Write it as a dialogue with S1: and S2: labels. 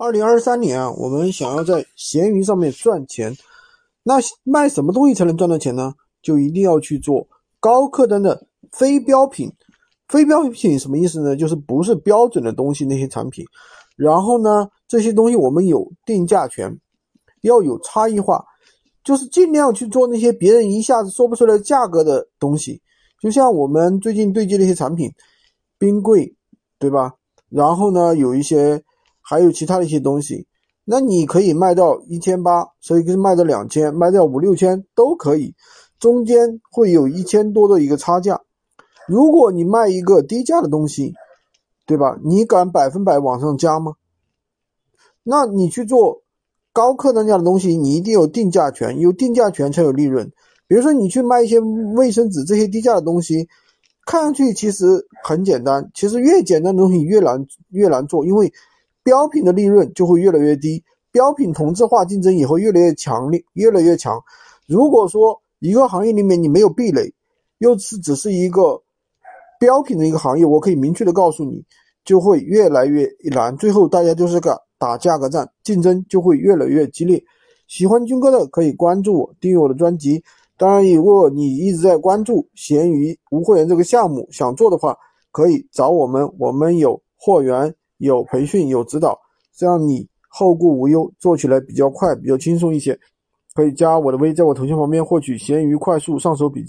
S1: 二零二三年啊，我们想要在闲鱼上面赚钱，那卖什么东西才能赚到钱呢？就一定要去做高客单的非标品。非标品什么意思呢？就是不是标准的东西那些产品。然后呢，这些东西我们有定价权，要有差异化，就是尽量去做那些别人一下子说不出来价格的东西。就像我们最近对接的一些产品，冰柜，对吧？然后呢，有一些。还有其他的一些东西，那你可以卖到一千八，所以可以卖到两千，卖到五六千都可以，中间会有一千多的一个差价。如果你卖一个低价的东西，对吧？你敢百分百往上加吗？那你去做高客单价的东西，你一定有定价权，有定价权才有利润。比如说你去卖一些卫生纸这些低价的东西，看上去其实很简单，其实越简单的东西越难越难做，因为。标品的利润就会越来越低，标品同质化竞争也会越来越强烈，越来越强。如果说一个行业里面你没有壁垒，又是只是一个标品的一个行业，我可以明确的告诉你，就会越来越难。最后大家就是个打价格战，竞争就会越来越激烈。喜欢军哥的可以关注我，订阅我的专辑。当然，如果你一直在关注闲鱼无货源这个项目，想做的话，可以找我们，我们有货源。有培训有指导，这样你后顾无忧，做起来比较快，比较轻松一些。可以加我的微，在我头像旁边获取闲鱼快速上手笔记。